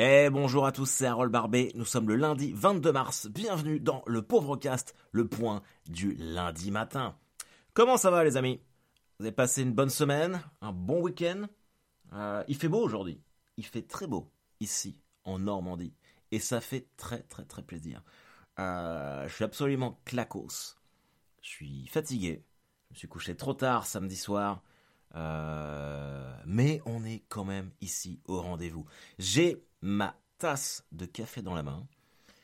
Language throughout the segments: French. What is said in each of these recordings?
Eh bonjour à tous, c'est Harold Barbet. Nous sommes le lundi 22 mars. Bienvenue dans le pauvre cast, le point du lundi matin. Comment ça va les amis? Vous avez passé une bonne semaine, un bon week-end? Euh, Il fait beau aujourd'hui. Il fait très beau ici en Normandie et ça fait très très très plaisir. Euh, je suis absolument clacos. Je suis fatigué. Je me suis couché trop tard samedi soir. Euh, mais on est quand même ici au rendez-vous. J'ai ma tasse de café dans la main.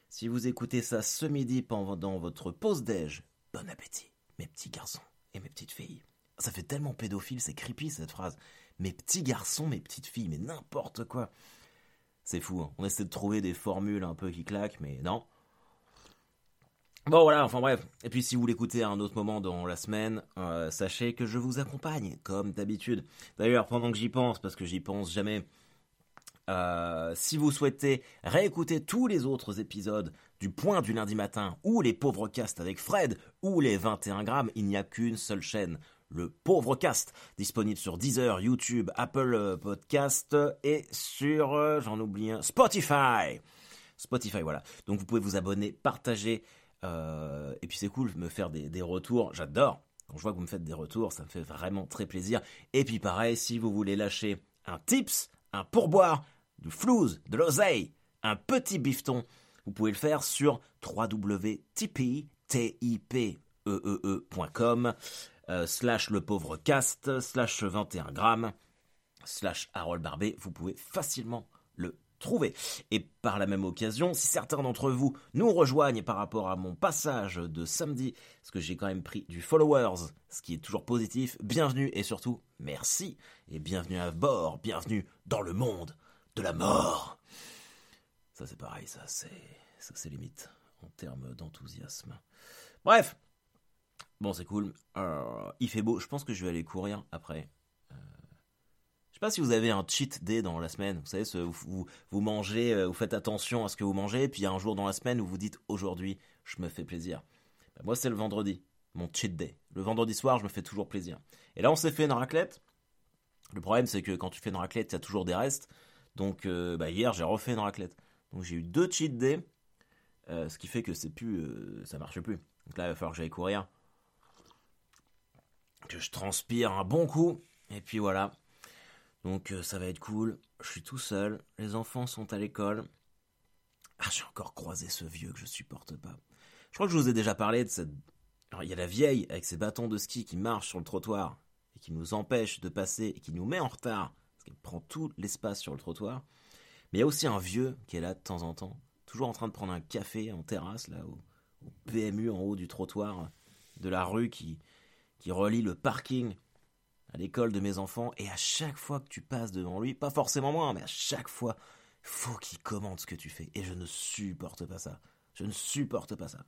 Si vous écoutez ça ce midi pendant votre pause déj, bon appétit, mes petits garçons et mes petites filles. Ça fait tellement pédophile, c'est creepy cette phrase. Mes petits garçons, mes petites filles, mais n'importe quoi. C'est fou, hein. on essaie de trouver des formules un peu qui claquent, mais non. Bon voilà, enfin bref. Et puis si vous l'écoutez à un autre moment dans la semaine, euh, sachez que je vous accompagne, comme d'habitude. D'ailleurs, pendant que j'y pense, parce que j'y pense jamais, euh, si vous souhaitez réécouter tous les autres épisodes du Point du lundi matin, ou les pauvres casts avec Fred, ou les 21 grammes, il n'y a qu'une seule chaîne. Le pauvre cast, disponible sur Deezer, YouTube, Apple euh, Podcast et sur, j'en oublie un, Spotify. Spotify, voilà. Donc vous pouvez vous abonner, partager, euh, et puis c'est cool, me faire des, retours, j'adore. Quand je vois que vous me faites des retours, ça me fait vraiment très plaisir. Et puis pareil, si vous voulez lâcher un tips, un pourboire, du flouze, de l'oseille, un petit bifton, vous pouvez le faire sur www.tipeee.com euh, slash le pauvre cast, slash 21 grammes, slash Harold Barbet. Vous pouvez facilement le trouver. Et par la même occasion, si certains d'entre vous nous rejoignent par rapport à mon passage de samedi, parce que j'ai quand même pris du followers, ce qui est toujours positif, bienvenue et surtout merci et bienvenue à bord, bienvenue dans le monde de la mort. Ça c'est pareil, ça c'est limite en termes d'enthousiasme. Bref, bon c'est cool. Euh, il fait beau. Je pense que je vais aller courir après. Je sais pas si vous avez un cheat day dans la semaine. Vous savez, vous, mangez, euh, vous faites attention à ce que vous mangez, puis il y a un jour dans la semaine où vous dites aujourd'hui, je me fais plaisir. Ben, moi, c'est le vendredi, mon cheat day. Le vendredi soir, je me fais toujours plaisir. Et là, on s'est fait une raclette. Le problème, c'est que quand tu fais une raclette, il y a toujours des restes. Donc, euh, bah, hier, j'ai refait une raclette. Donc, j'ai eu deux cheat days, euh, ce qui fait que c'est plus, ça marche plus. Donc là, il va falloir que j'aille courir, que je transpire un bon coup, et puis voilà. Donc, euh, ça va être cool. Je suis tout seul. Les enfants sont à l'école. Ah, j'ai encore croisé ce vieux que je supporte pas. Je crois que je vous ai déjà parlé de cette. Alors, il y a la vieille avec ses bâtons de ski qui marche sur le trottoir et qui nous empêche de passer et qui nous met en retard parce qu'elle prend tout l'espace sur le trottoir. Mais il y a aussi un vieux qui est là de temps en temps, toujours en train de prendre un café en terrasse, là, au, PMU en haut du trottoir de la rue qui relie le parking à l'école de mes enfants. Et à chaque fois que tu passes devant lui, pas forcément moi, mais à chaque fois, faut qu'il commente ce que tu fais. Et je ne supporte pas ça. Je ne supporte pas ça.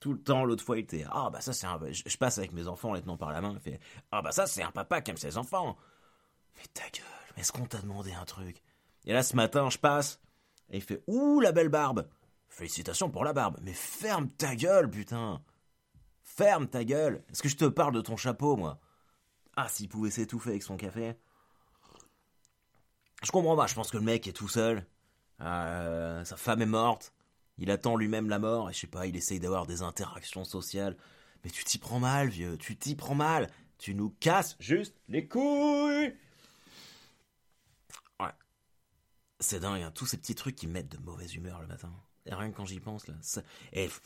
Tout le temps, l'autre fois, il était Ah, bah ça, c'est un. Je, passe avec mes enfants, les tenant par la main, il fait Ah, bah ça, c'est un papa qui aime ses enfants. Mais ta gueule, mais est-ce qu'on t'a demandé un truc? Et là, ce matin, je passe, et il fait Ouh, la belle barbe Félicitations pour la barbe, mais ferme ta gueule, putain Ferme ta gueule Est-ce que je te parle de ton chapeau, moi? Ah, s'il pouvait s'étouffer avec son café. Je comprends pas, je pense que le mec est tout seul. Euh, sa femme est morte. Il attend lui-même la mort, et je sais pas, il essaye d'avoir des interactions sociales. Mais tu t'y prends mal, vieux, tu t'y prends mal. Tu nous casses juste les couilles. Ouais. C'est dingue, hein, tous ces petits trucs qui me mettent de mauvaise humeur le matin. Et rien que quand j'y pense, là. Et pff,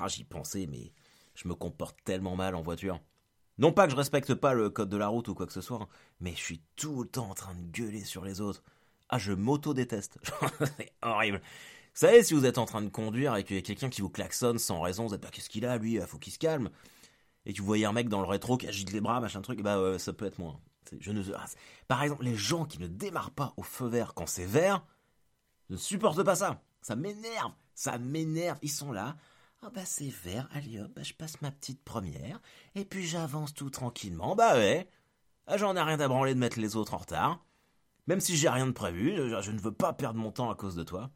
ah, j'y pensais, mais je me comporte tellement mal en voiture. Non pas que je respecte pas le code de la route ou quoi que ce soit, hein, mais je suis tout le temps en train de gueuler sur les autres. Ah, je m'auto-déteste. c'est horrible. Vous savez, si vous êtes en train de conduire et qu'il y a quelqu'un qui vous klaxonne sans raison, vous êtes pas qu'est-ce qu'il a, lui, faut qu'il se calme. Et que vous voyez un mec dans le rétro qui agite les bras, machin truc, bah euh, ça peut être moi. C'est- Je ne... ah, Par exemple, les gens qui ne démarrent pas au feu vert quand c'est vert, je ne supporte pas ça. Ça m'énerve. Ça m'énerve. Ils sont là. Ah bah c'est vert, allez bah, je passe ma petite première. Et puis j'avance tout tranquillement. Bah ouais. Ah, J'en ai rien à branler de mettre les autres en retard. Même si j'ai rien de prévu, je, ne veux pas perdre mon temps à cause de toi.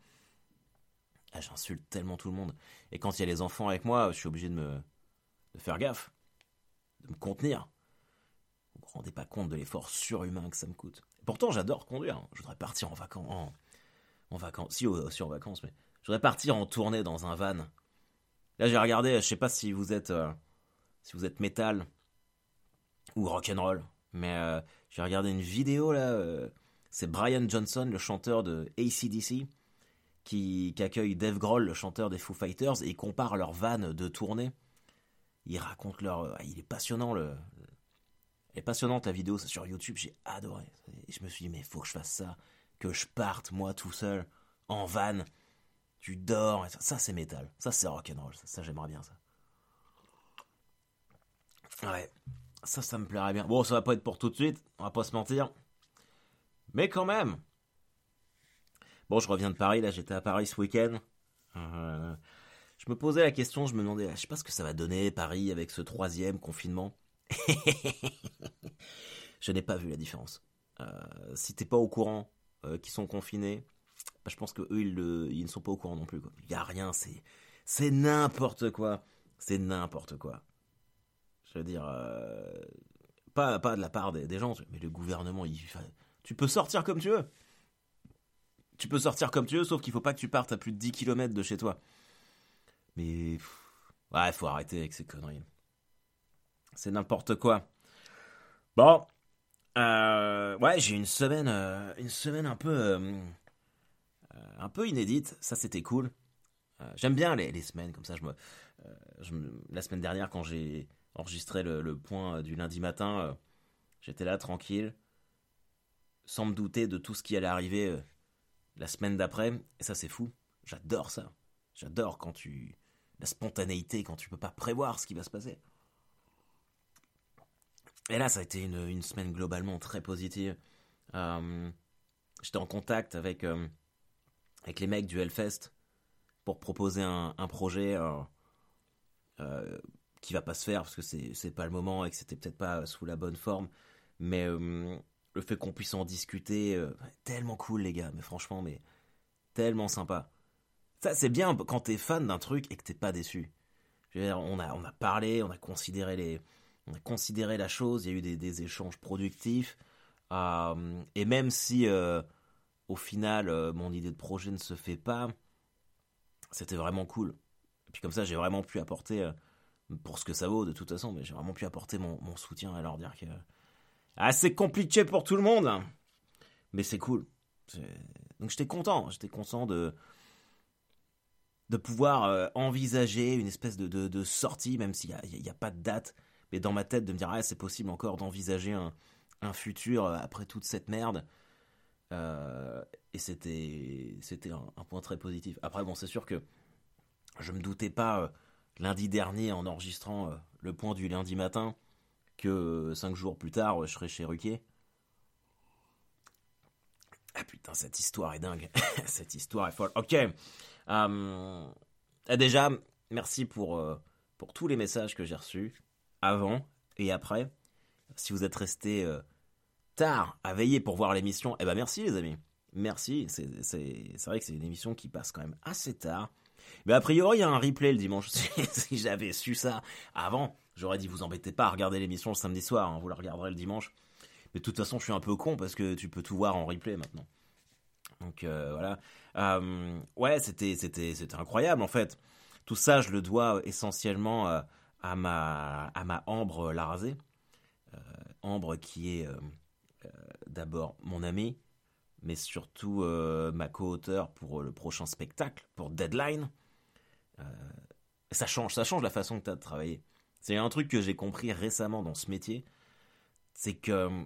Ah, J'insulte tellement tout le monde. Et quand il y a les enfants avec moi, je suis obligé de me faire gaffe, de me contenir. Vous vous rendez pas compte de l'effort surhumain que ça me coûte. Pourtant, j'adore conduire. Je voudrais partir en vacances, en, en vacances. Si, aussi en vacances, mais je voudrais partir en tournée dans un van. Là, j'ai regardé, je sais pas si vous êtes, euh, si vous êtes métal ou rock'n'roll, mais euh, j'ai regardé une vidéo là. Euh, c'est Brian Johnson, le chanteur de ACDC, qui, qui, accueille Dave Grohl, le chanteur des Foo Fighters, et compare leur van de tournée. Il raconte leur, il est passionnant le, est la vidéo, c'est sur YouTube, j'ai adoré. Et je me suis dit, mais faut que je fasse ça, que je parte moi tout seul, en van, tu dors, ça, c'est métal, ça c'est rock'n'roll, ça, ça j'aimerais bien ça. Ouais, ça, ça me plairait bien. Bon, ça va pas être pour tout de suite, on va pas se mentir. Mais quand même. Bon, je reviens de Paris, là, j'étais à Paris ce week-end. Euh, je me posais la question, je me demandais, je sais pas ce que ça va donner, Paris, avec ce troisième confinement. je n'ai pas vu la différence. Euh, si t'es pas au courant euh, qu'ils sont confinés, bah, je pense que eux ils, ne sont pas au courant non plus. Il y a rien, c'est c'est n'importe quoi, c'est n'importe quoi. Je veux dire, euh, pas pas de la part des, gens, mais le gouvernement, il, tu peux sortir comme tu veux. Tu peux sortir comme tu veux, sauf qu'il faut pas que tu partes à plus de 10 km de chez toi. Mais ouais, faut arrêter avec ces conneries. C'est n'importe quoi. Bon, euh, ouais, j'ai une semaine, euh, une semaine un peu, un peu inédite. Ça, c'était cool. J'aime bien les, semaines comme ça. Je me, la semaine dernière, quand j'ai enregistré le, point du lundi matin, j'étais là tranquille, sans me douter de tout ce qui allait arriver la semaine d'après. Et ça, c'est fou. J'adore ça. J'adore quand tu la spontanéité, quand tu peux pas prévoir ce qui va se passer. Et là, ça a été une, semaine globalement très positive. Euh, j'étais en contact avec, euh, avec les mecs du Hellfest pour proposer un, projet euh, qui va pas se faire parce que c'est pas le moment et que c'était peut-être pas sous la bonne forme. Mais le fait qu'on puisse en discuter, tellement cool les gars, mais franchement, mais tellement sympa. Ça, c'est bien quand t'es fan d'un truc et que t'es pas déçu. on, a, on a parlé, on a considéré les, on a considéré la chose, il y a eu des, échanges productifs. Euh, et même si euh, au final euh, mon idée de projet ne se fait pas, c'était vraiment cool. Et puis comme ça, j'ai vraiment pu apporter, pour ce que ça vaut de toute façon, mais j'ai vraiment pu apporter mon, soutien à leur dire que ah, c'est compliqué pour tout le monde, mais c'est cool. Donc j'étais content, j'étais content de de pouvoir envisager une espèce de, sortie, même s'il n'y a, pas de date mais dans ma tête de me dire ah c'est possible encore d'envisager un, futur euh, après toute cette merde. Euh, et c'était c'était un, point très positif. Après bon c'est sûr que je me doutais pas euh, lundi dernier en enregistrant le point du lundi matin que cinq jours plus tard je serais chez Ruquier. Ah putain cette histoire est dingue. cette histoire est folle. Ok. déjà merci pour pour tous les messages que j'ai reçus avant et après. Si vous êtes resté euh, tard à veiller pour voir l'émission, eh ben merci les amis. Merci. C'est vrai que c'est une émission qui passe quand même assez tard. Mais a priori, il y a un replay le dimanche. si j'avais su ça avant, j'aurais dit vous embêtez pas à regarder l'émission le samedi soir, hein, vous la regarderez le dimanche. Mais de toute façon, je suis un peu con parce que tu peux tout voir en replay maintenant. Donc euh, voilà. Euh, ouais, c'était incroyable en fait. Tout ça, je le dois essentiellement à ma, à ma Ambre Larasé. Euh, Ambre qui est euh, euh, d'abord mon ami, mais surtout ma co-auteur pour le prochain spectacle, pour Deadline. ça change, ça change la façon que tu as de travailler. C'est un truc que j'ai compris récemment dans ce métier, c'est que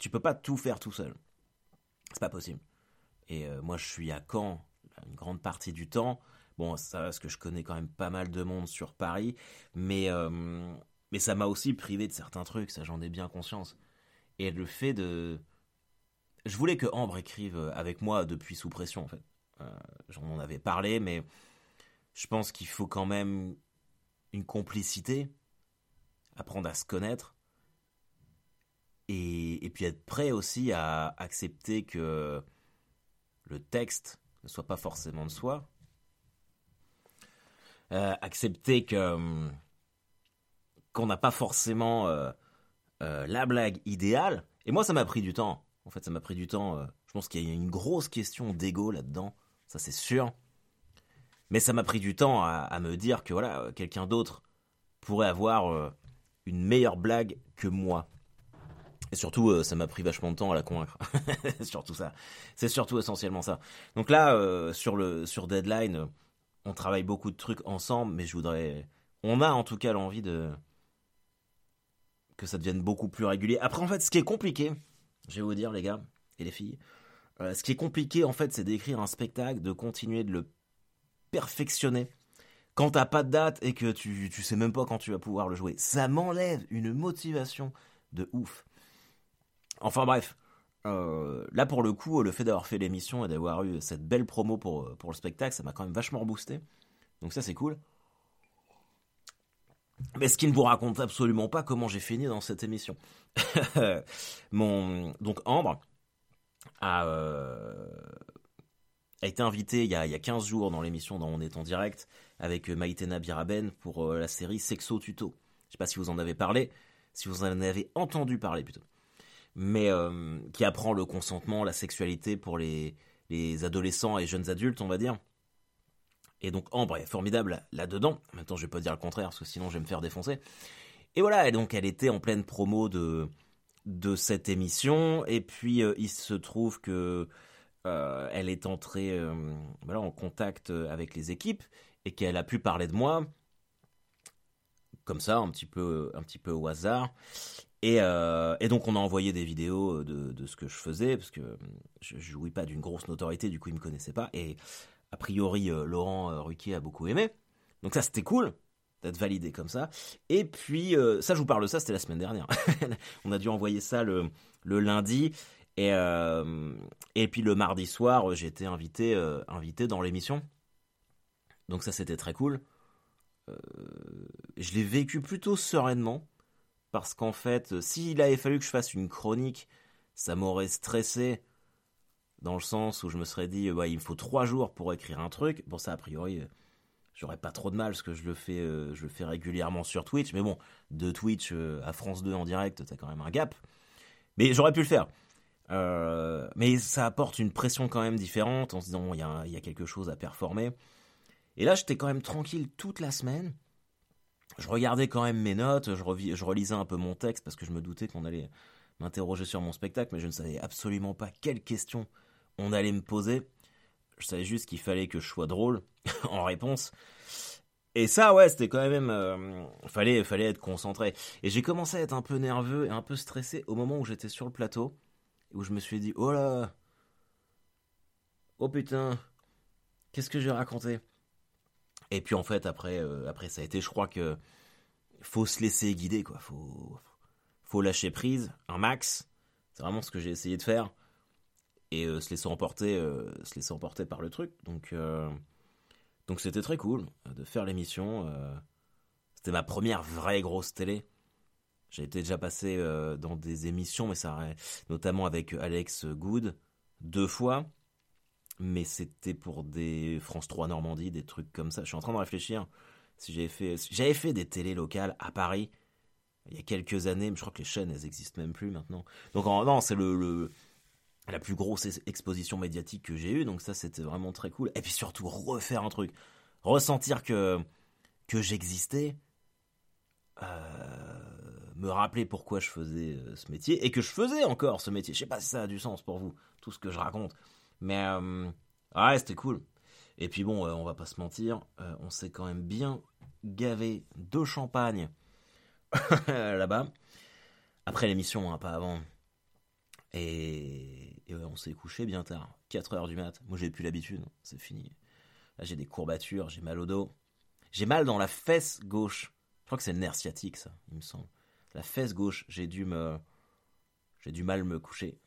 tu peux pas tout faire tout seul. C'est pas possible. Et moi, je suis à Caen une grande partie du temps. Bon, ça parce que je connais quand même pas mal de monde sur Paris, mais, euh, mais ça m'a aussi privé de certains trucs, ça j'en ai bien conscience. Et le fait de... Je voulais que Ambre écrive avec moi depuis sous pression, en fait. Euh, j'en en avais parlé, mais je pense qu'il faut quand même une complicité, apprendre à se connaître, et, puis être prêt aussi à accepter que le texte ne soit pas forcément de soi, euh, accepter que euh, qu'on n'a pas forcément euh, la blague idéale. Et moi, ça m'a pris du temps. En fait, ça m'a pris du temps. je pense qu'il y a une grosse question d'ego là-dedans, ça c'est sûr. Mais ça m'a pris du temps à, me dire que voilà, quelqu'un d'autre pourrait avoir euh, une meilleure blague que moi. Et surtout, euh, ça m'a pris vachement de temps à la convaincre. surtout ça. C'est surtout essentiellement ça. Donc là, euh, sur le sur Deadline, on travaille beaucoup de trucs ensemble, mais je voudrais. On a en tout cas l'envie de que ça devienne beaucoup plus régulier. Après, en fait, ce qui est compliqué, je vais vous dire, les gars et les filles, euh, ce qui est compliqué, en fait, c'est d'écrire un spectacle, de continuer de le perfectionner quand t'as pas de date et que tu, tu sais même pas quand tu vas pouvoir le jouer. Ça m'enlève une motivation de ouf. Enfin bref, euh, là pour le coup, le fait d'avoir fait l'émission et d'avoir eu cette belle promo pour, pour le spectacle, ça m'a quand même vachement boosté. Donc ça c'est cool. Mais ce qui ne vous raconte absolument pas comment j'ai fini dans cette émission. Mon donc Ambre a, euh, été invité il y a, il y a 15 jours dans l'émission dont on est en direct avec Maïtena Biraben pour euh, la série Sexo Tuto. Je sais pas si vous en avez parlé, si vous en avez entendu parler plutôt mais euh, qui apprend le consentement, la sexualité pour les adolescents et jeunes adultes, on va dire. Et donc Ambre est formidable là-dedans. Temps, je vais pas dire le contraire, parce que sinon je vais me faire défoncer. Et voilà, et donc elle était en pleine promo de, de cette émission. Et puis euh, il se trouve que euh, elle est entrée voilà, en contact avec les équipes et qu'elle a pu parler de moi comme ça, un petit peu, un petit peu au hasard. Euh, et, donc on a envoyé des vidéos de, ce que je faisais, parce que je, jouis pas d'une grosse notoriété, du coup il me connaissait pas. Et a priori euh, Laurent euh, Ruquier a beaucoup aimé. Donc ça c'était cool d'être validé comme ça. Et puis ça je vous parle de ça, c'était la semaine dernière. on a dû envoyer ça le, lundi. Et, et puis le mardi soir, j'ai été invité, invité dans l'émission. Donc ça c'était très cool. je l'ai vécu plutôt sereinement parce qu'en fait, s'il avait fallu que je fasse une chronique, ça m'aurait stressé dans le sens où je me serais dit, il me faut trois jours pour écrire un truc. Bon, ça, a priori, j'aurais pas trop de mal parce que je le fais, euh, je le fais régulièrement sur Twitch. Mais bon, de Twitch euh, à France 2 en direct, t'as quand même un gap. Mais j'aurais pu le faire. Euh, mais ça apporte une pression quand même différente en se disant, il y, y, a quelque chose à performer. Et là, j'étais quand même tranquille toute la semaine je regardais quand même mes notes, je, relisais un peu mon texte parce que je me doutais qu'on allait m'interroger sur mon spectacle, mais je ne savais absolument pas quelles questions on allait me poser. Je savais juste qu'il fallait que je sois drôle en réponse. Et ça, ouais, c'était quand même. Euh, fallait, fallait être concentré. Et j'ai commencé à être un peu nerveux et un peu stressé au moment où j'étais sur le plateau, où je me suis dit, oh là, oh putain, qu'est-ce que j'ai raconté et puis en fait, après, euh, après ça a été, je crois que faut se laisser guider, quoi. Faut, faut lâcher prise, un max. C'est vraiment ce que j'ai essayé de faire. Et euh, se laisser emporter, euh, se laisser emporter par le truc. Donc, donc c'était très cool de faire l'émission. c'était ma première vraie grosse télé. J'ai été déjà passé dans des émissions, mais ça, notamment avec Alex Good, deux fois mais c'était pour des France 3 Normandie, des trucs comme ça. Je suis en train de réfléchir si j'avais fait, j'avais fait des télés locales à Paris il y a quelques années, mais je crois que les chaînes elles existent même plus maintenant. Donc non, c'est le, la plus grosse exposition médiatique que j'ai eue, donc ça c'était vraiment très cool. Et puis surtout refaire un truc, ressentir que que j'existais. Euh, me rappeler pourquoi je faisais euh, ce métier et que je faisais encore ce métier. Je sais pas si ça a du sens pour vous, tout ce que je raconte. Mais euh, ouais, c'était cool. Et puis bon, euh, on va pas se mentir, on s'est quand même bien gavé de champagne là-bas. Après l'émission, hein, pas avant. Et, on s'est couché bien tard, 4 heures du mat. Moi j'ai plus l'habitude, c'est fini. Là j'ai des courbatures, j'ai mal au dos. J'ai mal dans la fesse gauche. Je crois que c'est le nerf sciatique ça, il me semble. La fesse gauche, j'ai dû me... J'ai du mal me coucher.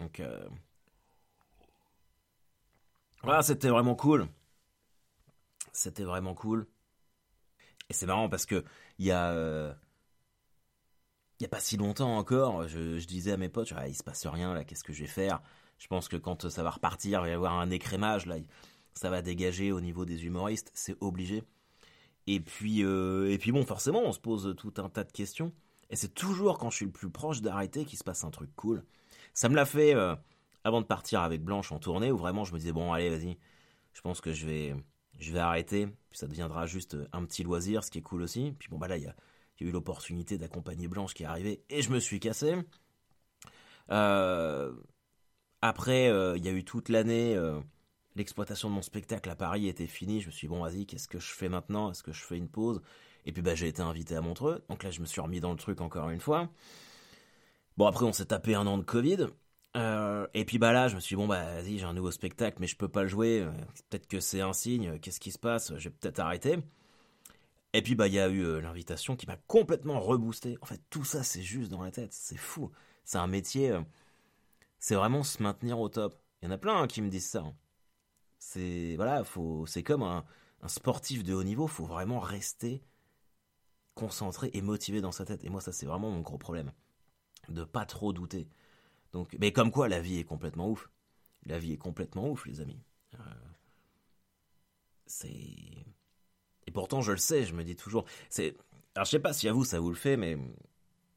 Donc... Voilà, c'était vraiment cool. C'était vraiment cool. Et c'est marrant parce que il y a euh, il y a pas si longtemps encore, je, disais à mes potes, ah, il se passe rien là, qu'est-ce que je vais faire? Je pense que quand ça va repartir, il va y avoir un écrémage là, ça va dégager au niveau des humoristes, c'est obligé. Et puis euh, et puis bon, forcément, on se pose tout un tas de questions. Et c'est toujours quand je suis le plus proche d'arrêter qu'il se passe un truc cool. Ça me l'a fait euh, avant de partir avec Blanche en tournée, où vraiment je me disais, bon, allez, vas-y, je pense que je vais, je vais arrêter, puis ça deviendra juste un petit loisir, ce qui est cool aussi. Puis bon, bah là, il y a, eu l'opportunité d'accompagner Blanche qui est arrivée, et je me suis cassé. Euh, après, euh, il y a eu toute l'année, euh, l'exploitation de mon spectacle à Paris était finie. Je me suis dit, bon, vas-y, qu'est-ce que je fais maintenant? Est-ce que je fais une pause? Et puis, bah, j'ai été invité à Montreux. Donc là, je me suis remis dans le truc encore une fois. Bon, après, on s'est tapé un an de Covid. Et puis bah là, je me suis dit, bon bah vas-y, j'ai un nouveau spectacle, mais je peux pas le jouer. Peut-être que c'est un signe. Qu'est-ce qui se passe? Je vais peut-être arrêter. Et puis bah il y a eu euh, l'invitation qui m'a complètement reboosté. En fait, tout ça c'est juste dans la tête. C'est fou. C'est un métier. c'est vraiment se maintenir au top. Il y en a plein hein, qui me disent ça. Hein. C'est voilà, comme un, un sportif de haut niveau. Faut vraiment rester concentré et motivé dans sa tête. Et moi, ça c'est vraiment mon gros problème, de pas trop douter. Donc, mais comme quoi, la vie est complètement ouf. La vie est complètement ouf, les amis. Euh, c'est. Et pourtant, je le sais, je me dis toujours. Alors, je sais pas si à vous ça vous le fait, mais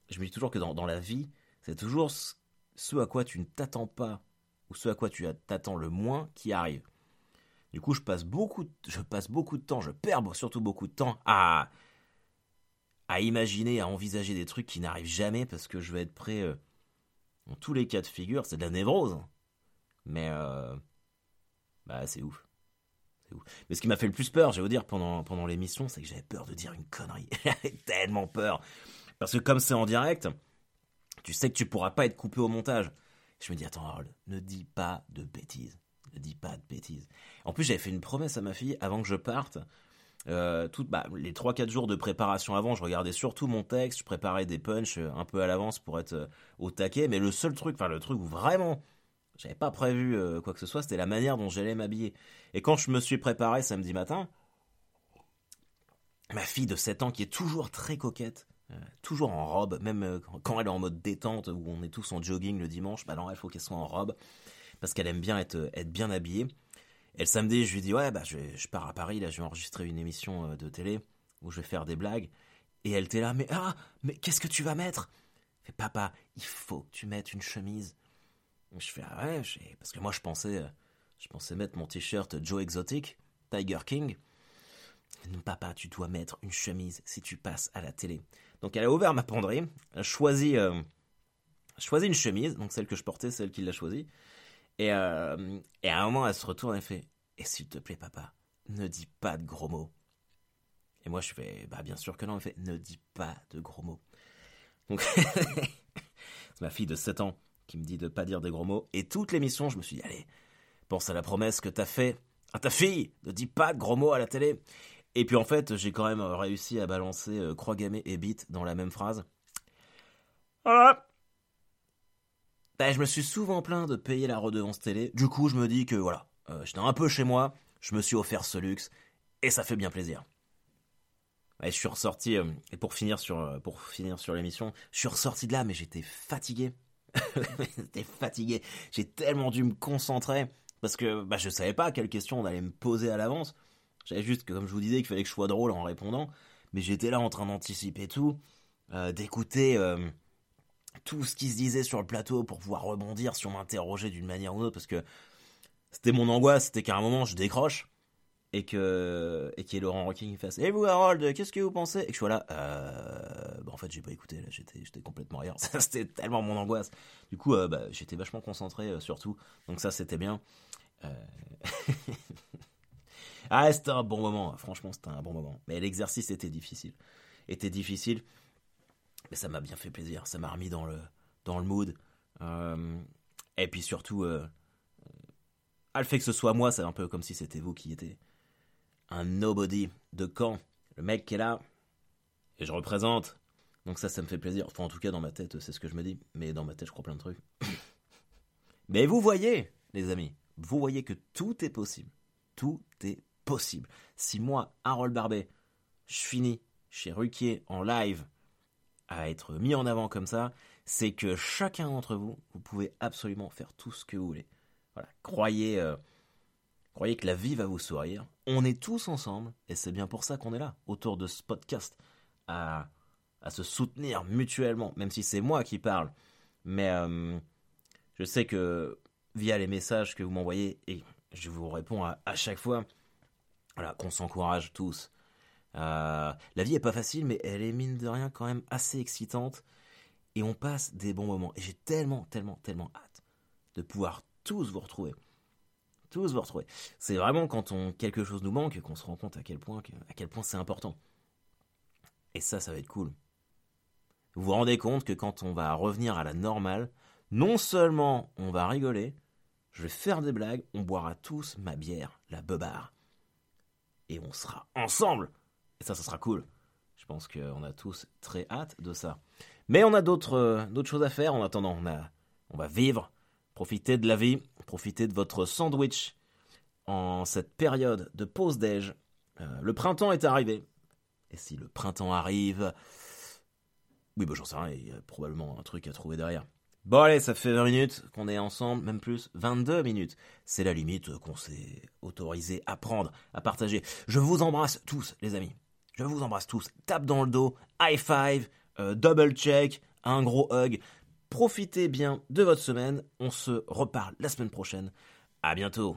je me dis toujours que dans, la vie, c'est toujours ce à quoi tu ne t'attends pas ou ce à quoi tu t'attends le moins qui arrive. Du coup, je passe beaucoup, je passe beaucoup de temps, je perds surtout beaucoup de temps à imaginer, à envisager des trucs qui n'arrivent jamais parce que je vais être prêt. Euh, dans tous les cas de figure, c'est de la névrose. Mais euh, bah c'est ouf. Mais ce qui m'a fait le plus peur, je vais vous dire, pendant, pendant l'émission, c'est que j'avais peur de dire une connerie. j'avais tellement peur. Parce que comme c'est en direct, tu sais que tu pourras pas être coupé au montage. Je me dis, attends, Harold, ne dis pas de bêtises. Ne dis pas de bêtises. En plus, j'avais fait une promesse à ma fille avant que je parte. Euh, bah, les 3-4 jours de préparation avant, je regardais surtout mon texte, je préparais des punchs un peu à l'avance pour être euh, au taquet, mais le seul truc, enfin le truc où vraiment j'avais pas prévu quoi que ce soit, c'était la manière dont j'allais m'habiller. Et quand je me suis préparé samedi matin, ma fille de 7 ans qui est toujours très coquette, toujours en robe, même quand elle est en mode détente, où on est tous en jogging le dimanche, bah non, il faut qu'elle soit en robe, parce qu'elle aime bien être, bien habillée. Et le samedi, je lui dis ouais bah je, pars à Paris là, je vais enregistrer une émission euh, de télé où je vais faire des blagues. Et elle était là mais ah mais qu'est-ce que tu vas mettre? Fait, papa il faut que tu mettes une chemise. Je fais ah ouais parce que moi je pensais euh, je pensais mettre mon t-shirt Joe Exotic Tiger King. Non papa tu dois mettre une chemise si tu passes à la télé. Donc elle a ouvert ma penderie, elle a choisi euh, choisi une chemise donc celle que je portais celle qu'il a choisie. Et, euh, et à un moment, elle se retourne et fait Et s'il te plaît, papa, ne dis pas de gros mots. Et moi, je fais Bah, bien sûr que non. Elle fait Ne dis pas de gros mots. Donc, c'est ma fille de 7 ans qui me dit de pas dire des gros mots. Et toute l'émission, je me suis dit Allez, pense à la promesse que t'as fait à ta fille Ne dis pas de gros mots à la télé. Et puis en fait, j'ai quand même réussi à balancer euh, croix gammée et bite dans la même phrase. Voilà. Bah, je me suis souvent plaint de payer la redevance télé. Du coup, je me dis que voilà, euh, j'étais un peu chez moi, je me suis offert ce luxe et ça fait bien plaisir. je suis ressorti euh, et pour finir sur euh, pour finir sur l'émission, je suis ressorti de là, mais j'étais fatigué. j'étais fatigué. J'ai tellement dû me concentrer parce que bah, je savais pas quelle question on allait me poser à l'avance. J'avais juste que, comme je vous disais, qu'il fallait que je sois drôle en répondant, mais j'étais là en train d'anticiper tout, d'écouter tout ce qui se disait sur le plateau pour pouvoir rebondir si on m'interrogeait d'une manière ou d'une autre, parce que c'était mon angoisse, c'était qu'à un moment je décroche et que et qu'il y Laurent Rocking qui fasse Et vous Harold, qu'est-ce que vous pensez? Et que je sois là, euh, bah, en fait j'ai pas écouté, j'étais complètement ailleurs, c'était tellement mon angoisse. Du coup euh, bah, j'étais vachement concentré euh, sur tout, donc ça c'était bien. Ah c'était un bon moment, franchement c'était un bon moment. Mais l'exercice était difficile, était difficile. Mais ça m'a bien fait plaisir, ça m'a remis dans le, dans le mood. Et puis surtout, ah, le fait que ce soit moi, c'est un peu comme si c'était vous qui étiez un nobody de Caen. Le mec qui est là, et je représente. Donc ça, ça me fait plaisir. Enfin, en tout cas, dans ma tête, c'est ce que je me dis. Mais dans ma tête, je crois plein de trucs. Mais vous voyez, les amis, vous voyez que tout est possible. Tout est possible. Si moi, Harold Barbet, je finis chez Ruquier en live à être mis en avant comme ça, c'est que chacun d'entre vous, vous pouvez absolument faire tout ce que vous voulez. Voilà, croyez, euh, croyez que la vie va vous sourire. On est tous ensemble, et c'est bien pour ça qu'on est là, autour de ce podcast, à, se soutenir mutuellement, même si c'est moi qui parle. Mais euh, je sais que via les messages que vous m'envoyez et je vous réponds à, chaque fois. Voilà, qu'on s'encourage tous. Euh, la vie est pas facile, mais elle est mine de rien quand même assez excitante et on passe des bons moments. Et j'ai tellement, tellement, tellement hâte de pouvoir tous vous retrouver. Tous vous retrouver. C'est vraiment quand on, quelque chose nous manque qu'on se rend compte à quel point, à quel point c'est important. Et ça, ça va être cool. Vous vous rendez compte que quand on va revenir à la normale, non seulement on va rigoler, je vais faire des blagues, on boira tous ma bière, la beubare. Et on sera ensemble. Et ça, ça sera cool. Je pense qu'on a tous très hâte de ça. Mais on a d'autres euh, d'autres choses à faire en attendant. On, a, on va vivre, profiter de la vie, profiter de votre sandwich en cette période de pause déj. Euh, le printemps est arrivé. Et si le printemps arrive, oui, bah j'en sais rien, il y a probablement un truc à trouver derrière. Bon allez, ça fait 20 minutes qu'on est ensemble, même plus, 22 minutes. C'est la limite qu'on s'est autorisé à prendre, à partager. Je vous embrasse tous, les amis. Je vous embrasse tous. Tape dans le dos, high five, euh, double check, un gros hug. Profitez bien de votre semaine. On se reparle la semaine prochaine. À bientôt.